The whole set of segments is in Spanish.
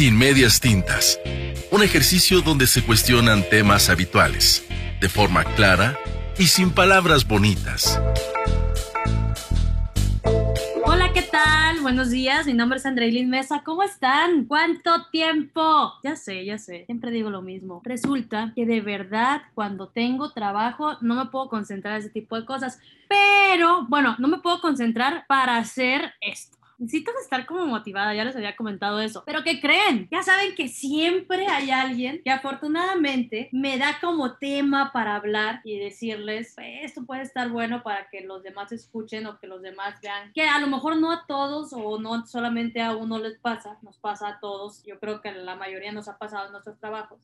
Sin medias tintas. Un ejercicio donde se cuestionan temas habituales, de forma clara y sin palabras bonitas. Hola, ¿qué tal? Buenos días, mi nombre es Andreilin Mesa. ¿Cómo están? ¿Cuánto tiempo? Ya sé, ya sé, siempre digo lo mismo. Resulta que de verdad cuando tengo trabajo no me puedo concentrar en ese tipo de cosas, pero bueno, no me puedo concentrar para hacer esto necesitas estar como motivada, ya les había comentado eso. Pero ¿qué creen? Ya saben que siempre hay alguien que afortunadamente me da como tema para hablar y decirles, pues, esto puede estar bueno para que los demás escuchen o que los demás vean, que a lo mejor no a todos o no solamente a uno les pasa, nos pasa a todos, yo creo que la mayoría nos ha pasado en nuestros trabajos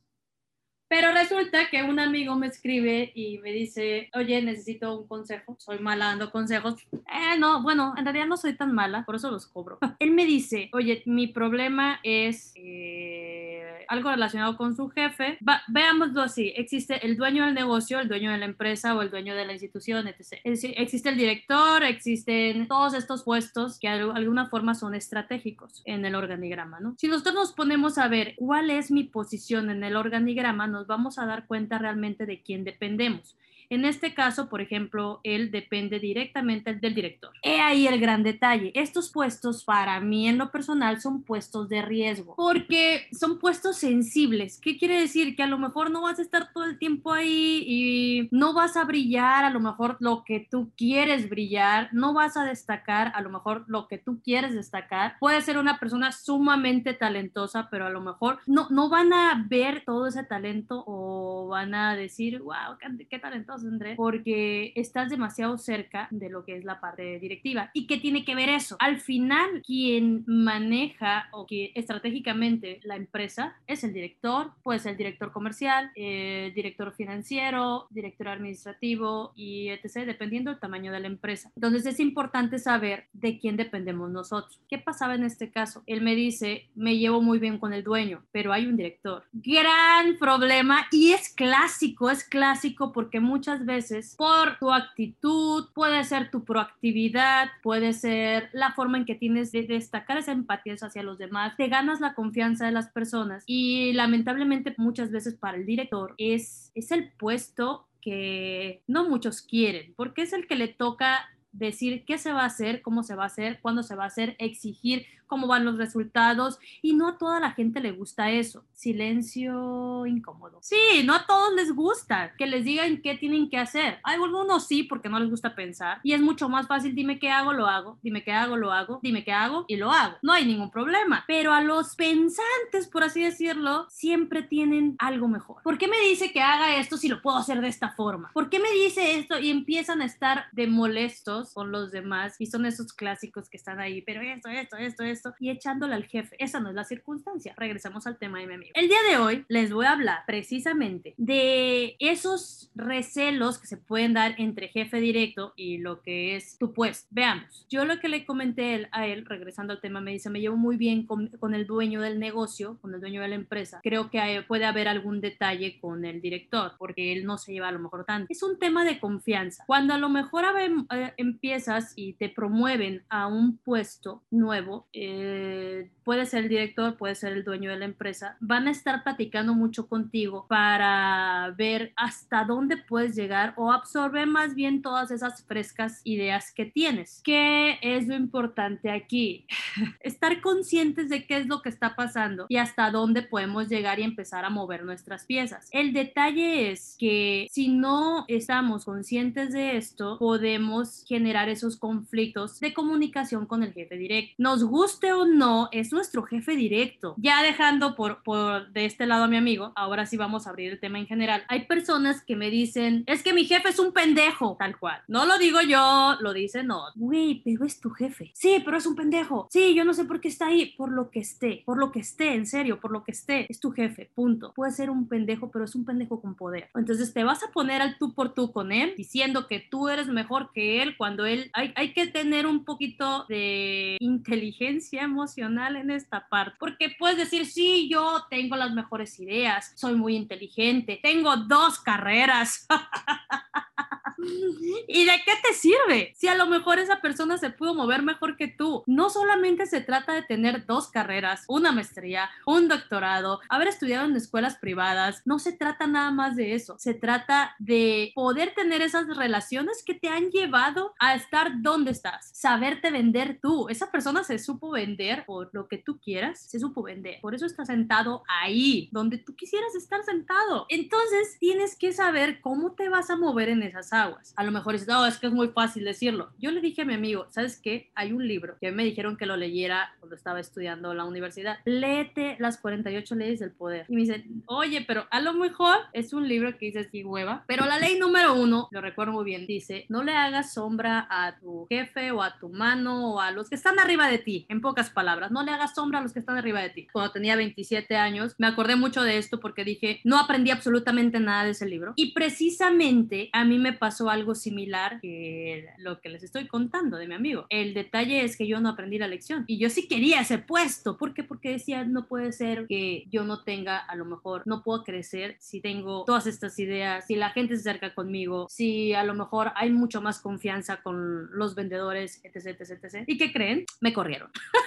pero resulta que un amigo me escribe y me dice, oye, necesito un consejo, soy mala dando consejos. Eh, no, bueno, en realidad no soy tan mala, por eso los cobro. Él me dice, oye, mi problema es... Eh, algo relacionado con su jefe. veámoslo así, existe el dueño del negocio, el dueño de la empresa o el dueño de la institución, etc. existe el director, existen todos estos puestos que de alguna forma son estratégicos en el organigrama, ¿no? Si nosotros nos ponemos a ver cuál es mi posición en el organigrama, nos vamos a dar cuenta realmente de quién dependemos. En este caso, por ejemplo, él depende directamente del director. He ahí el gran detalle. Estos puestos, para mí en lo personal, son puestos de riesgo, porque son puestos sensibles. ¿Qué quiere decir? Que a lo mejor no vas a estar todo el tiempo ahí y no vas a brillar a lo mejor lo que tú quieres brillar, no vas a destacar a lo mejor lo que tú quieres destacar. Puede ser una persona sumamente talentosa, pero a lo mejor no, no van a ver todo ese talento o van a decir, wow, qué, qué talentoso porque estás demasiado cerca de lo que es la parte directiva. ¿Y qué tiene que ver eso? Al final, quien maneja o que estratégicamente la empresa es el director, puede ser el director comercial, eh, director financiero, director administrativo y etc., dependiendo del tamaño de la empresa. Entonces es importante saber de quién dependemos nosotros. ¿Qué pasaba en este caso? Él me dice, me llevo muy bien con el dueño, pero hay un director. Gran problema y es clásico, es clásico porque muchas muchas veces por tu actitud, puede ser tu proactividad, puede ser la forma en que tienes de destacar esa empatía hacia los demás, te ganas la confianza de las personas y lamentablemente muchas veces para el director es, es el puesto que no muchos quieren, porque es el que le toca decir qué se va a hacer, cómo se va a hacer, cuándo se va a hacer, exigir cómo van los resultados y no a toda la gente le gusta eso. Silencio incómodo. Sí, no a todos les gusta que les digan qué tienen que hacer. Hay algunos sí porque no les gusta pensar y es mucho más fácil, dime qué hago, lo hago, dime qué hago, lo hago, dime qué hago y lo hago. No hay ningún problema. Pero a los pensantes, por así decirlo, siempre tienen algo mejor. ¿Por qué me dice que haga esto si lo puedo hacer de esta forma? ¿Por qué me dice esto y empiezan a estar de molestos con los demás y son esos clásicos que están ahí, pero esto, esto, esto, esto y echándole al jefe. Esa no es la circunstancia. Regresamos al tema de mi amigo. El día de hoy les voy a hablar precisamente de esos recelos que se pueden dar entre jefe directo y lo que es tu puesto. Veamos, yo lo que le comenté a él, regresando al tema, me dice, me llevo muy bien con, con el dueño del negocio, con el dueño de la empresa. Creo que puede haber algún detalle con el director, porque él no se lleva a lo mejor tanto. Es un tema de confianza. Cuando a lo mejor eh, empiezas y te promueven a un puesto nuevo, eh, eh, puede ser el director, puede ser el dueño de la empresa, van a estar platicando mucho contigo para ver hasta dónde puedes llegar o absorber más bien todas esas frescas ideas que tienes. ¿Qué es lo importante aquí? estar conscientes de qué es lo que está pasando y hasta dónde podemos llegar y empezar a mover nuestras piezas. El detalle es que si no estamos conscientes de esto, podemos generar esos conflictos de comunicación con el jefe directo. Nos guste o no, es nuestro jefe directo. Ya dejando por, por de este lado a mi amigo, ahora sí vamos a abrir el tema en general. Hay personas que me dicen, es que mi jefe es un pendejo, tal cual. No lo digo yo, lo dice no. Güey, pero es tu jefe. Sí, pero es un pendejo. Sí, yo no sé por qué está ahí. Por lo que esté, por lo que esté, en serio, por lo que esté. Es tu jefe, punto. Puede ser un pendejo, pero es un pendejo con poder. Entonces te vas a poner al tú por tú con él, diciendo que tú eres mejor que él cuando él... Hay, hay que tener un poquito de inteligencia emocional en esta parte, porque puedes decir, sí, yo tengo las mejores ideas, soy muy inteligente, tengo dos carreras. ¿Y de qué te sirve? Si a lo mejor esa persona se pudo mover mejor que tú. No solamente se trata de tener dos carreras, una maestría, un doctorado, haber estudiado en escuelas privadas. No se trata nada más de eso. Se trata de poder tener esas relaciones que te han llevado a estar donde estás. Saberte vender tú. Esa persona se supo vender por lo que tú quieras, se supo vender. Por eso está sentado ahí, donde tú quisieras estar sentado. Entonces tienes que saber cómo te vas a mover en esas aguas. A lo mejor dices, no, es que es muy fácil decirlo. Yo le dije a mi amigo, ¿sabes qué? Hay un libro que me dijeron que lo leyera cuando estaba estudiando la universidad. Léete las 48 leyes del poder. Y me dice, oye, pero a lo mejor es un libro que dice así hueva. Pero la ley número uno, lo recuerdo muy bien, dice, no le hagas sombra a tu jefe o a tu mano o a los que están arriba de ti. En pocas palabras, no le hagas sombra a los que están arriba de ti. Cuando tenía 27 años, me acordé mucho de esto porque dije, no aprendí absolutamente nada de ese libro. Y precisamente a mí me pasó algo similar que lo que les estoy contando de mi amigo. El detalle es que yo no aprendí la lección y yo sí quería ese puesto. ¿Por qué? Porque decía, no puede ser que yo no tenga, a lo mejor, no puedo crecer si tengo todas estas ideas, si la gente se acerca conmigo, si a lo mejor hay mucho más confianza con los vendedores, etc, etc, etc. ¿Y qué creen? Me corrieron.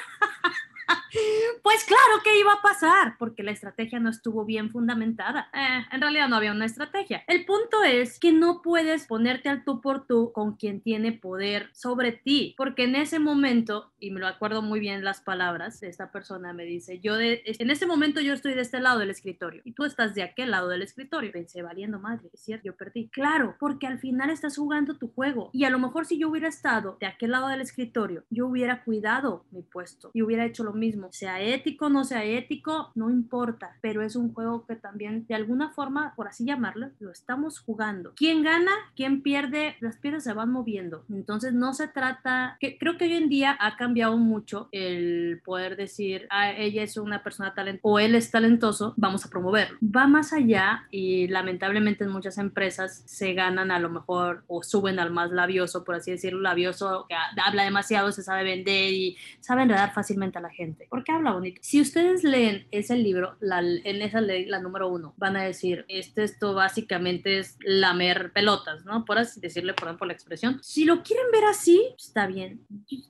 Pues claro que iba a pasar, porque la estrategia no estuvo bien fundamentada. Eh, en realidad no había una estrategia. El punto es que no puedes ponerte al tú por tú con quien tiene poder sobre ti, porque en ese momento, y me lo acuerdo muy bien las palabras de esta persona, me dice, yo en ese momento yo estoy de este lado del escritorio y tú estás de aquel lado del escritorio. Pensé, valiendo madre, es cierto, yo perdí. Claro, porque al final estás jugando tu juego y a lo mejor si yo hubiera estado de aquel lado del escritorio, yo hubiera cuidado mi puesto y hubiera hecho lo mismo, sea ético, no sea ético, no importa, pero es un juego que también de alguna forma, por así llamarlo, lo estamos jugando. ¿Quién gana? ¿Quién pierde? Las piezas se van moviendo. Entonces no se trata, que creo que hoy en día ha cambiado mucho el poder decir, ah, ella es una persona talentosa o él es talentoso, vamos a promoverlo. Va más allá y lamentablemente en muchas empresas se ganan a lo mejor o suben al más labioso, por así decirlo, labioso, que habla demasiado, se sabe vender y sabe enredar fácilmente a la gente. ¿Por qué habla bonito? Si ustedes leen ese libro, la, en esa ley, la número uno, van a decir, este, esto básicamente es lamer pelotas, ¿no? Por así decirle, por ejemplo, la expresión. Si lo quieren ver así, está bien.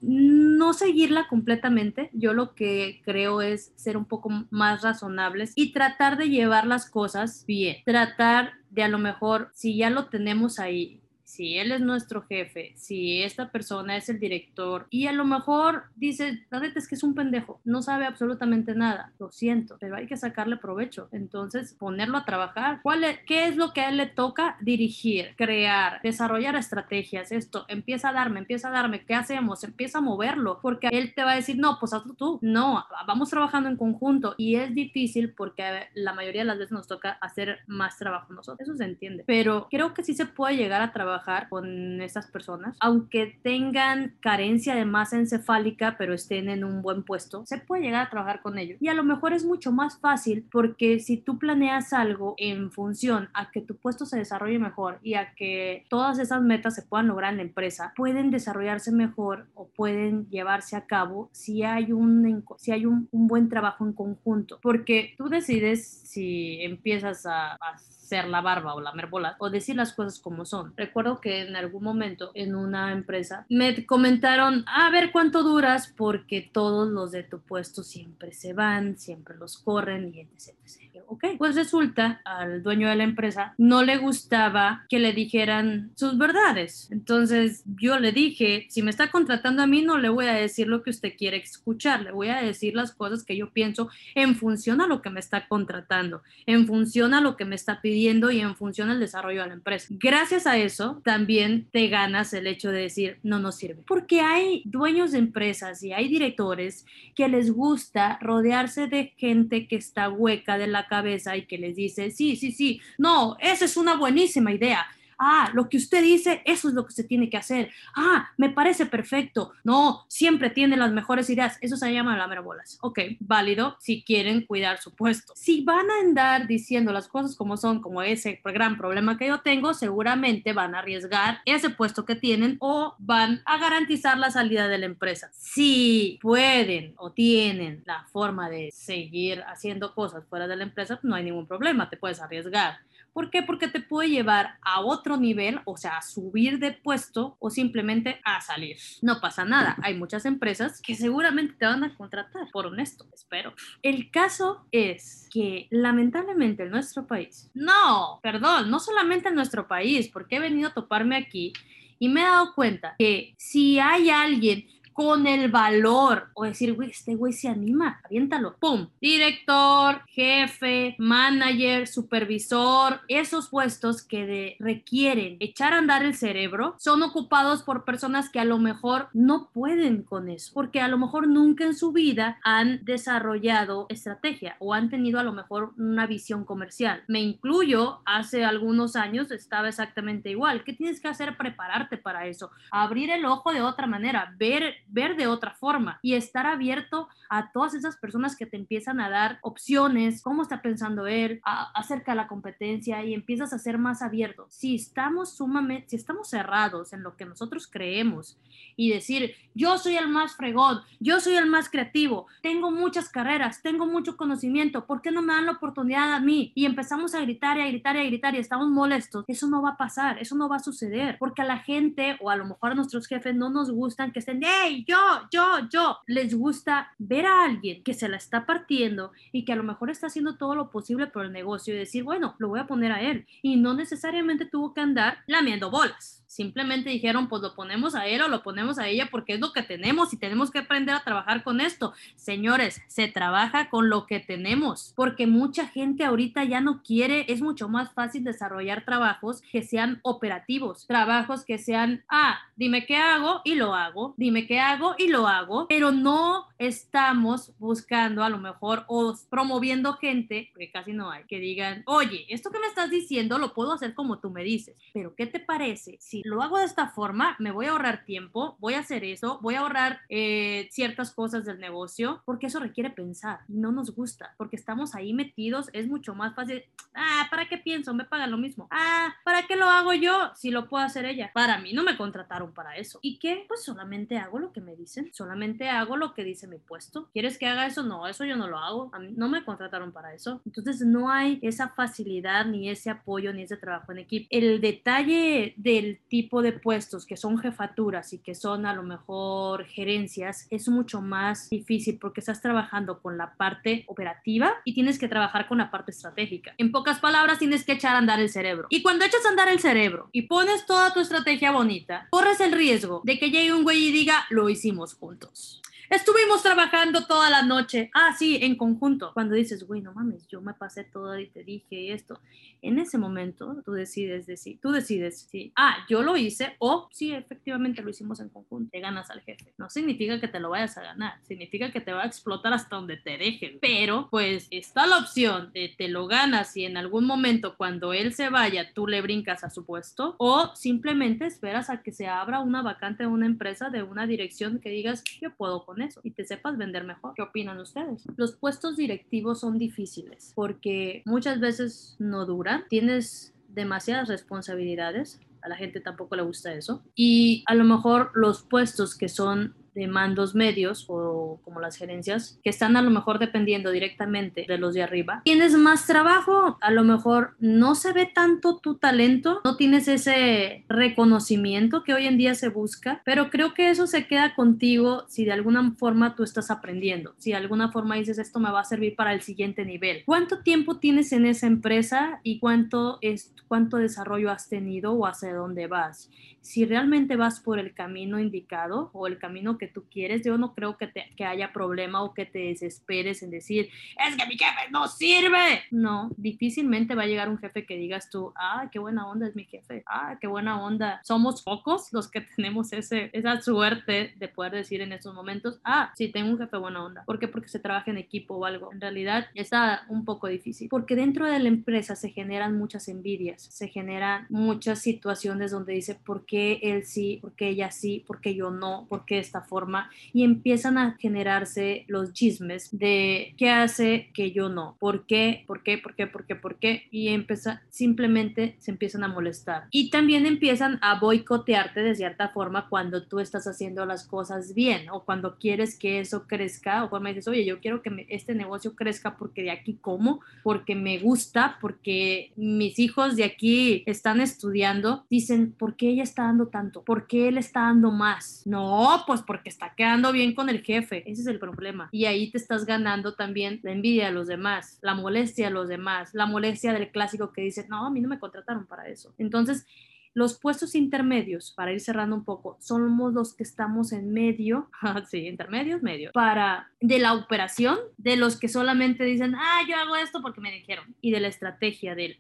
No seguirla completamente. Yo lo que creo es ser un poco más razonables y tratar de llevar las cosas bien. Tratar de a lo mejor, si ya lo tenemos ahí, si él es nuestro jefe, si esta persona es el director y a lo mejor dice, la neta es que es un pendejo, no sabe absolutamente nada, lo siento, pero hay que sacarle provecho. Entonces, ponerlo a trabajar. ¿Cuál es, ¿Qué es lo que a él le toca? Dirigir, crear, desarrollar estrategias. Esto, empieza a darme, empieza a darme, ¿qué hacemos? Empieza a moverlo, porque él te va a decir, no, pues hazlo tú. No, vamos trabajando en conjunto y es difícil porque la mayoría de las veces nos toca hacer más trabajo nosotros. Eso se entiende, pero creo que sí se puede llegar a trabajar con estas personas, aunque tengan carencia de masa encefálica, pero estén en un buen puesto, se puede llegar a trabajar con ellos. Y a lo mejor es mucho más fácil porque si tú planeas algo en función a que tu puesto se desarrolle mejor y a que todas esas metas se puedan lograr en la empresa, pueden desarrollarse mejor o pueden llevarse a cabo si hay un, si hay un, un buen trabajo en conjunto. Porque tú decides si empiezas a, a ser la barba o la merbola o decir las cosas como son. Recuerdo que en algún momento en una empresa me comentaron, a ver cuánto duras porque todos los de tu puesto siempre se van, siempre los corren y etc. Ok, pues resulta al dueño de la empresa no le gustaba que le dijeran sus verdades. Entonces yo le dije, si me está contratando a mí, no le voy a decir lo que usted quiere escuchar, le voy a decir las cosas que yo pienso en función a lo que me está contratando, en función a lo que me está pidiendo y en función al desarrollo de la empresa. Gracias a eso, también te ganas el hecho de decir, no nos sirve. Porque hay dueños de empresas y hay directores que les gusta rodearse de gente que está hueca de la cabeza y que les dice, sí, sí, sí, no, esa es una buenísima idea ah, lo que usted dice, eso es lo que se tiene que hacer, ah, me parece perfecto, no, siempre tiene las mejores ideas, eso se llama la bolas. Ok, válido si quieren cuidar su puesto. Si van a andar diciendo las cosas como son, como ese gran problema que yo tengo, seguramente van a arriesgar ese puesto que tienen o van a garantizar la salida de la empresa. Si pueden o tienen la forma de seguir haciendo cosas fuera de la empresa, no hay ningún problema, te puedes arriesgar ¿Por qué? Porque te puede llevar a otro nivel, o sea, a subir de puesto o simplemente a salir. No pasa nada. Hay muchas empresas que seguramente te van a contratar, por honesto, espero. El caso es que lamentablemente en nuestro país, no, perdón, no solamente en nuestro país, porque he venido a toparme aquí y me he dado cuenta que si hay alguien con el valor o decir, güey, este güey se anima, aviéntalo, ¡pum! Director, jefe, manager, supervisor, esos puestos que requieren echar a andar el cerebro son ocupados por personas que a lo mejor no pueden con eso, porque a lo mejor nunca en su vida han desarrollado estrategia o han tenido a lo mejor una visión comercial. Me incluyo, hace algunos años estaba exactamente igual. ¿Qué tienes que hacer? Prepararte para eso, abrir el ojo de otra manera, ver ver de otra forma y estar abierto a todas esas personas que te empiezan a dar opciones, cómo está pensando él acerca de la competencia y empiezas a ser más abierto. Si estamos sumamente, si estamos cerrados en lo que nosotros creemos y decir, yo soy el más fregón, yo soy el más creativo, tengo muchas carreras, tengo mucho conocimiento, ¿por qué no me dan la oportunidad a mí? Y empezamos a gritar y a gritar y a gritar y estamos molestos. Eso no va a pasar, eso no va a suceder, porque a la gente o a lo mejor a nuestros jefes no nos gustan que estén, hey, yo, yo, yo. Les gusta ver a alguien que se la está partiendo y que a lo mejor está haciendo todo lo posible por el negocio y decir, bueno, lo voy a poner a él. Y no necesariamente tuvo que andar lamiendo bolas. Simplemente dijeron, pues lo ponemos a él o lo ponemos a ella porque es lo que tenemos y tenemos que aprender a trabajar con esto. Señores, se trabaja con lo que tenemos porque mucha gente ahorita ya no quiere, es mucho más fácil desarrollar trabajos que sean operativos, trabajos que sean, ah, dime qué hago y lo hago, dime qué hago y lo hago, pero no estamos buscando a lo mejor o promoviendo gente, porque casi no hay, que digan, oye, esto que me estás diciendo lo puedo hacer como tú me dices, pero ¿qué te parece si lo hago de esta forma, me voy a ahorrar tiempo, voy a hacer eso, voy a ahorrar eh, ciertas cosas del negocio, porque eso requiere pensar y no nos gusta, porque estamos ahí metidos, es mucho más fácil, ah, ¿para qué pienso? Me pagan lo mismo. Ah, ¿para qué lo hago yo si lo puedo hacer ella? Para mí no me contrataron para eso. ¿Y qué? Pues solamente hago lo que me dicen, solamente hago lo que dice mi puesto. ¿Quieres que haga eso? No, eso yo no lo hago. A mí no me contrataron para eso. Entonces no hay esa facilidad ni ese apoyo ni ese trabajo en equipo. El detalle del tipo de puestos que son jefaturas y que son a lo mejor gerencias, es mucho más difícil porque estás trabajando con la parte operativa y tienes que trabajar con la parte estratégica. En pocas palabras, tienes que echar a andar el cerebro. Y cuando echas a andar el cerebro y pones toda tu estrategia bonita, corres el riesgo de que llegue un güey y diga, lo hicimos juntos. Estuvimos trabajando toda la noche. Ah, sí, en conjunto. Cuando dices, güey, no mames, yo me pasé todo y te dije esto. En ese momento tú decides decir, tú decides si, ah, yo lo hice o sí, efectivamente lo hicimos en conjunto. Te ganas al jefe. No significa que te lo vayas a ganar. Significa que te va a explotar hasta donde te dejen. Pero, pues, está la opción de te lo ganas y en algún momento cuando él se vaya, tú le brincas a su puesto o simplemente esperas a que se abra una vacante de una empresa, de una dirección que digas, yo puedo con eso y te sepas vender mejor. ¿Qué opinan ustedes? Los puestos directivos son difíciles porque muchas veces no duran, tienes demasiadas responsabilidades, a la gente tampoco le gusta eso. Y a lo mejor los puestos que son de mandos medios o como las gerencias que están a lo mejor dependiendo directamente de los de arriba, tienes más trabajo, a lo mejor no se ve tanto tu talento, no tienes ese reconocimiento que hoy en día se busca, pero creo que eso se queda contigo si de alguna forma tú estás aprendiendo, si de alguna forma dices esto me va a servir para el siguiente nivel. ¿Cuánto tiempo tienes en esa empresa y cuánto es cuánto desarrollo has tenido o hacia dónde vas? Si realmente vas por el camino indicado o el camino que tú quieres, yo no creo que, te, que haya problema o que te desesperes en decir, es que mi jefe no sirve. No, difícilmente va a llegar un jefe que digas tú, ah, qué buena onda es mi jefe, ah, qué buena onda. Somos pocos los que tenemos ese, esa suerte de poder decir en estos momentos, ah, sí, tengo un jefe buena onda. ¿Por qué? Porque se trabaja en equipo o algo. En realidad está un poco difícil, porque dentro de la empresa se generan muchas envidias, se generan muchas situaciones donde dice, ¿por qué él sí, por qué ella sí, por qué yo no, por qué esta forma, y empiezan a generarse los chismes de qué hace que yo no, por qué, por qué, por qué, por qué, por qué, y empieza, simplemente se empiezan a molestar. Y también empiezan a boicotearte de cierta forma cuando tú estás haciendo las cosas bien o cuando quieres que eso crezca o cuando me dices, oye, yo quiero que este negocio crezca porque de aquí como, porque me gusta, porque mis hijos de aquí están estudiando, dicen, ¿por qué ella está dando tanto? ¿Por qué él está dando más? No, pues porque está quedando bien con el jefe. Ese es el problema. Y ahí te estás ganando también la envidia de los demás, la molestia de los demás, la molestia del clásico que dice, no, a mí no me contrataron para eso. Entonces, los puestos intermedios, para ir cerrando un poco, somos los que estamos en medio, sí, intermedios, medio, para de la operación, de los que solamente dicen, ah, yo hago esto porque me dijeron, y de la estrategia, de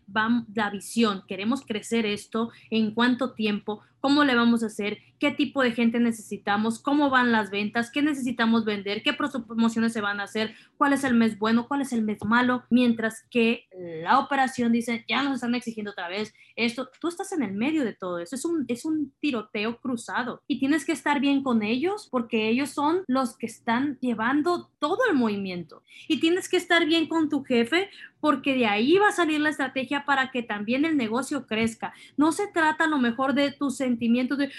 la visión, queremos crecer esto, en cuánto tiempo, cómo le vamos a hacer, qué tipo de gente necesitamos, cómo van las ventas, qué necesitamos vender, qué promociones se van a hacer, cuál es el mes bueno, cuál es el mes malo, mientras que la operación dice, ya nos están exigiendo otra vez esto, tú estás en el medio de todo eso, es un, es un tiroteo cruzado y tienes que estar bien con ellos porque ellos son los que están llevando todo el movimiento. Y tienes que estar bien con tu jefe porque de ahí va a salir la estrategia para que también el negocio crezca. No se trata a lo mejor de tus sentimientos de,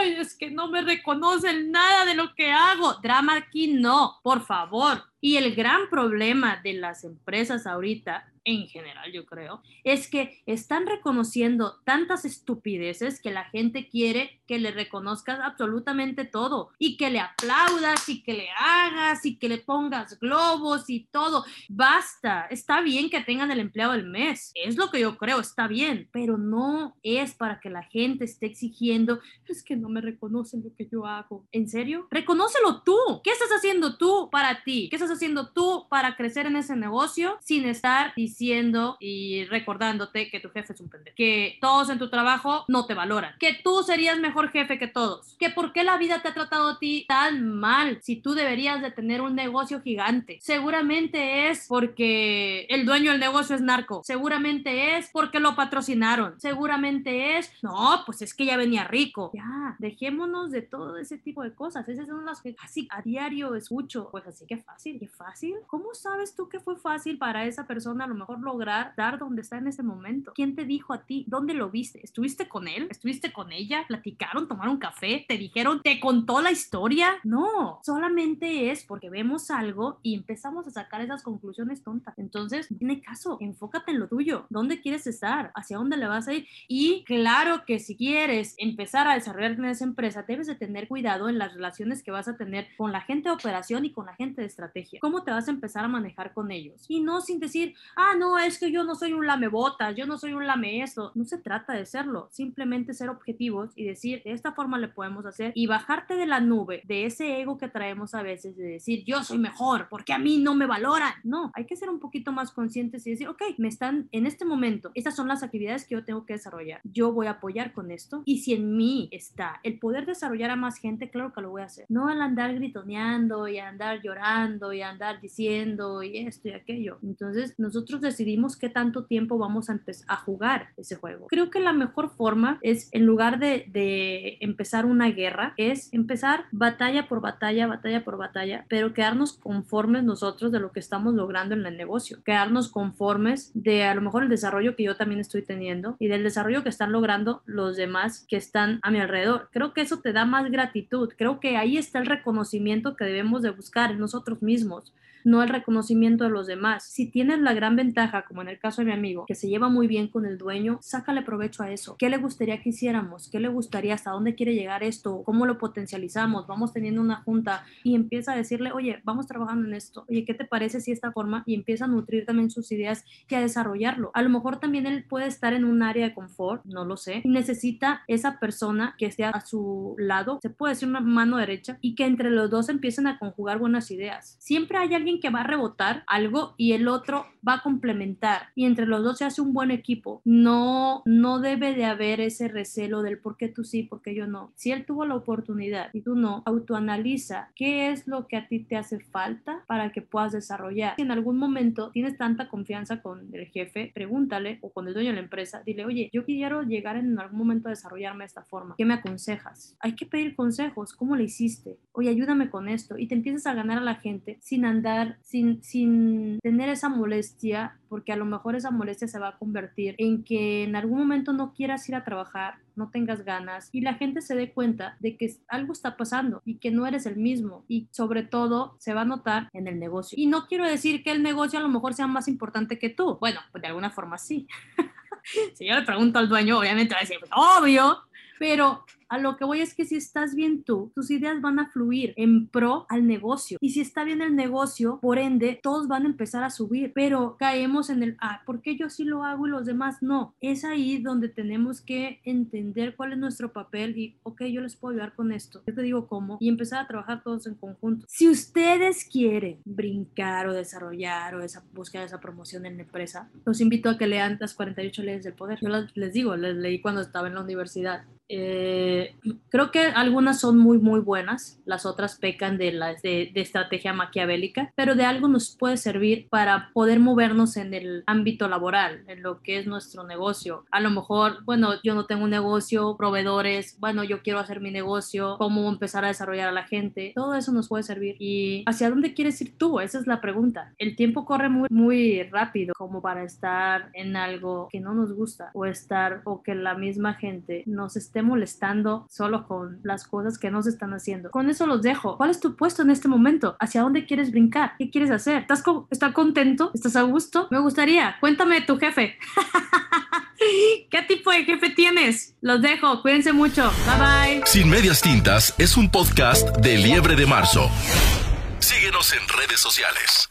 ay, es que no me reconocen nada de lo que hago. Drama aquí no, por favor. Y el gran problema de las empresas ahorita en general, yo creo, es que están reconociendo tantas estupideces que la gente quiere que le reconozcas absolutamente todo y que le aplaudas y que le hagas y que le pongas globos y todo. Basta, está bien que tengan el empleado del mes, es lo que yo creo, está bien, pero no es para que la gente esté exigiendo, es que no me reconocen lo que yo hago. ¿En serio? Reconócelo tú. ¿Qué estás haciendo tú para ti? ¿Qué estás haciendo tú para crecer en ese negocio sin estar diciendo y recordándote que tu jefe es un pendejo, que todos en tu trabajo no te valoran, que tú serías mejor jefe que todos, que por qué la vida te ha tratado a ti tan mal si tú deberías de tener un negocio gigante. Seguramente es porque el dueño del negocio es narco, seguramente es porque lo patrocinaron, seguramente es, no, pues es que ya venía rico. Ya, dejémonos de todo ese tipo de cosas. Esas son las que casi a diario escucho. Pues así que fácil, qué fácil. ¿Cómo sabes tú que fue fácil para esa persona a lo mejor? lograr dar donde está en ese momento. ¿Quién te dijo a ti? ¿Dónde lo viste? ¿Estuviste con él? ¿Estuviste con ella? ¿Platicaron? ¿Tomaron café? ¿Te dijeron? ¿Te contó la historia? No, solamente es porque vemos algo y empezamos a sacar esas conclusiones tontas. Entonces, tiene caso, enfócate en lo tuyo. ¿Dónde quieres estar? ¿Hacia dónde le vas a ir? Y claro que si quieres empezar a desarrollarte en esa empresa, debes de tener cuidado en las relaciones que vas a tener con la gente de operación y con la gente de estrategia. ¿Cómo te vas a empezar a manejar con ellos? Y no sin decir, ah, no, es que yo no soy un lamebotas, yo no soy un lame eso. No se trata de serlo, simplemente ser objetivos y decir, de esta forma le podemos hacer y bajarte de la nube, de ese ego que traemos a veces, de decir, yo soy mejor, porque a mí no me valoran. No, hay que ser un poquito más conscientes y decir, ok, me están en este momento, estas son las actividades que yo tengo que desarrollar. Yo voy a apoyar con esto y si en mí está el poder desarrollar a más gente, claro que lo voy a hacer. No el andar gritoneando y andar llorando y andar diciendo y esto y aquello. Entonces, nosotros decidimos qué tanto tiempo vamos a, a jugar ese juego. Creo que la mejor forma es, en lugar de, de empezar una guerra, es empezar batalla por batalla, batalla por batalla, pero quedarnos conformes nosotros de lo que estamos logrando en el negocio, quedarnos conformes de a lo mejor el desarrollo que yo también estoy teniendo y del desarrollo que están logrando los demás que están a mi alrededor. Creo que eso te da más gratitud, creo que ahí está el reconocimiento que debemos de buscar en nosotros mismos mismos no el reconocimiento de los demás. Si tienes la gran ventaja, como en el caso de mi amigo, que se lleva muy bien con el dueño, sácale provecho a eso. ¿Qué le gustaría que hiciéramos? ¿Qué le gustaría? ¿Hasta dónde quiere llegar esto? ¿Cómo lo potencializamos? Vamos teniendo una junta y empieza a decirle, oye, vamos trabajando en esto. Oye, ¿qué te parece si esta forma? Y empieza a nutrir también sus ideas y a desarrollarlo. A lo mejor también él puede estar en un área de confort, no lo sé, necesita esa persona que esté a su lado, se puede decir una mano derecha, y que entre los dos empiecen a conjugar buenas ideas. siempre hay alguien que va a rebotar algo y el otro va a complementar y entre los dos se hace un buen equipo. No, no debe de haber ese recelo del por qué tú sí, por qué yo no. Si él tuvo la oportunidad y tú no, autoanaliza qué es lo que a ti te hace falta para que puedas desarrollar. Si en algún momento tienes tanta confianza con el jefe, pregúntale o con el dueño de la empresa, dile, oye, yo quiero llegar en algún momento a desarrollarme de esta forma. ¿Qué me aconsejas? Hay que pedir consejos. ¿Cómo le hiciste? Oye, ayúdame con esto. Y te empiezas a ganar a la gente sin andar, sin, sin tener esa molestia, porque a lo mejor esa molestia se va a convertir en que en algún momento no quieras ir a trabajar, no tengas ganas y la gente se dé cuenta de que algo está pasando y que no eres el mismo y sobre todo se va a notar en el negocio. Y no quiero decir que el negocio a lo mejor sea más importante que tú. Bueno, pues de alguna forma sí. si yo le pregunto al dueño, obviamente va a decir, pues, obvio, pero a lo que voy es que si estás bien tú, tus ideas van a fluir en pro al negocio. Y si está bien el negocio, por ende, todos van a empezar a subir. Pero caemos en el, ah, ¿por qué yo sí lo hago y los demás no? Es ahí donde tenemos que entender cuál es nuestro papel y, ok, yo les puedo ayudar con esto. Yo te digo cómo. Y empezar a trabajar todos en conjunto. Si ustedes quieren brincar o desarrollar o esa búsqueda esa promoción en la empresa, los invito a que lean las 48 leyes del poder. Yo les digo, les leí cuando estaba en la universidad. Eh, creo que algunas son muy, muy buenas, las otras pecan de, las de, estrategia maquiavélica, pero de algo nos puede servir para poder movernos en el ámbito laboral, en lo que es nuestro negocio. A lo mejor, bueno, yo no tengo un negocio, proveedores, bueno, yo quiero hacer mi negocio, cómo empezar a desarrollar a la gente, todo eso nos puede servir. ¿Y hacia dónde quieres ir tú? Esa es la pregunta. El tiempo corre muy, muy rápido como para estar en algo que no nos gusta o estar o que la misma gente nos esté molestando solo con las cosas que no se están haciendo. Con eso los dejo. ¿Cuál es tu puesto en este momento? ¿Hacia dónde quieres brincar? ¿Qué quieres hacer? ¿Estás, ¿Estás contento? ¿Estás a gusto? Me gustaría. Cuéntame tu jefe. ¿Qué tipo de jefe tienes? Los dejo. Cuídense mucho. Bye bye. Sin medias tintas es un podcast de Liebre de Marzo. Síguenos en redes sociales.